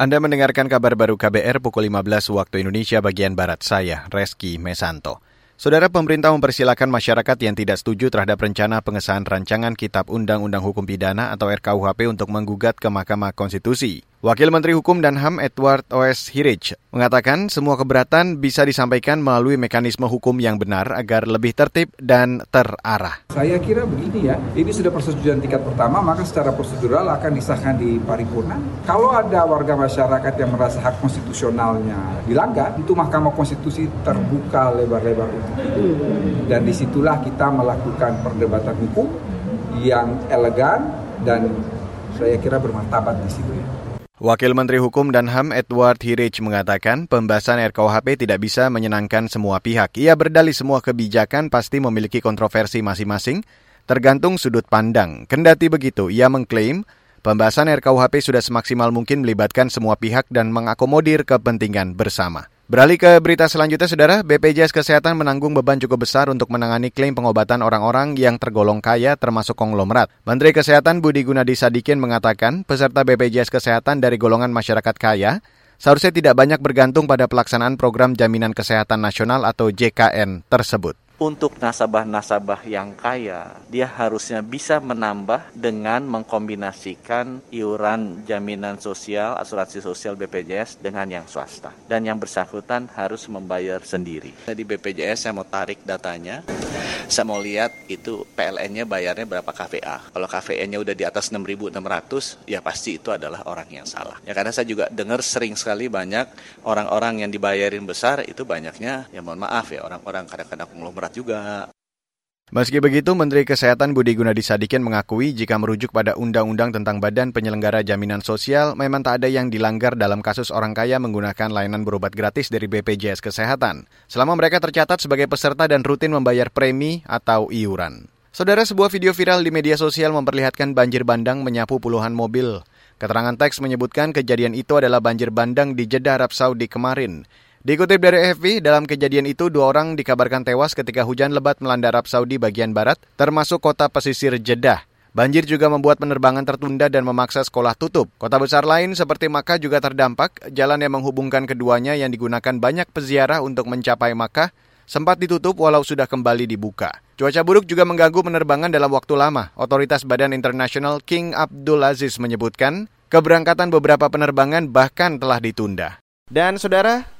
Anda mendengarkan kabar baru KBR pukul 15 waktu Indonesia bagian Barat saya, Reski Mesanto. Saudara pemerintah mempersilahkan masyarakat yang tidak setuju terhadap rencana pengesahan rancangan Kitab Undang-Undang Hukum Pidana atau RKUHP untuk menggugat ke Mahkamah Konstitusi. Wakil Menteri Hukum dan HAM Edward O.S. Hirich mengatakan semua keberatan bisa disampaikan melalui mekanisme hukum yang benar agar lebih tertib dan terarah. Saya kira begini ya, ini sudah persetujuan tingkat pertama, maka secara prosedural akan disahkan di paripurna. Kalau ada warga masyarakat yang merasa hak konstitusionalnya dilanggar, itu Mahkamah Konstitusi terbuka lebar-lebar untuk itu. Dan di situlah kita melakukan perdebatan hukum yang elegan dan saya kira bermartabat di situ ya. Wakil Menteri Hukum dan HAM Edward Hirich mengatakan pembahasan RKUHP tidak bisa menyenangkan semua pihak. Ia berdalih semua kebijakan pasti memiliki kontroversi masing-masing, tergantung sudut pandang. Kendati begitu, ia mengklaim pembahasan RKUHP sudah semaksimal mungkin melibatkan semua pihak dan mengakomodir kepentingan bersama. Beralih ke berita selanjutnya, Saudara, BPJS Kesehatan menanggung beban cukup besar untuk menangani klaim pengobatan orang-orang yang tergolong kaya termasuk konglomerat. Menteri Kesehatan Budi Gunadi Sadikin mengatakan peserta BPJS Kesehatan dari golongan masyarakat kaya seharusnya tidak banyak bergantung pada pelaksanaan program Jaminan Kesehatan Nasional atau JKN tersebut untuk nasabah-nasabah yang kaya, dia harusnya bisa menambah dengan mengkombinasikan iuran jaminan sosial, asuransi sosial BPJS dengan yang swasta. Dan yang bersangkutan harus membayar sendiri. Di BPJS saya mau tarik datanya, saya mau lihat itu PLN-nya bayarnya berapa KVA. Kalau KVA-nya udah di atas 6.600, ya pasti itu adalah orang yang salah. Ya karena saya juga dengar sering sekali banyak orang-orang yang dibayarin besar itu banyaknya, ya mohon maaf ya orang-orang kadang-kadang konglomerat juga. Meski begitu, Menteri Kesehatan Budi Gunadi Sadikin mengakui jika merujuk pada undang-undang tentang Badan Penyelenggara Jaminan Sosial, memang tak ada yang dilanggar dalam kasus orang kaya menggunakan layanan berobat gratis dari BPJS Kesehatan, selama mereka tercatat sebagai peserta dan rutin membayar premi atau iuran. Saudara, sebuah video viral di media sosial memperlihatkan banjir bandang menyapu puluhan mobil. Keterangan teks menyebutkan kejadian itu adalah banjir bandang di Jeddah, Arab Saudi kemarin. Dikutip dari AFP, dalam kejadian itu dua orang dikabarkan tewas ketika hujan lebat melanda Arab Saudi bagian barat, termasuk kota pesisir Jeddah. Banjir juga membuat penerbangan tertunda dan memaksa sekolah tutup. Kota besar lain seperti Makkah juga terdampak. Jalan yang menghubungkan keduanya yang digunakan banyak peziarah untuk mencapai Makkah sempat ditutup walau sudah kembali dibuka. Cuaca buruk juga mengganggu penerbangan dalam waktu lama. Otoritas Badan Internasional King Abdul Aziz menyebutkan keberangkatan beberapa penerbangan bahkan telah ditunda. Dan saudara,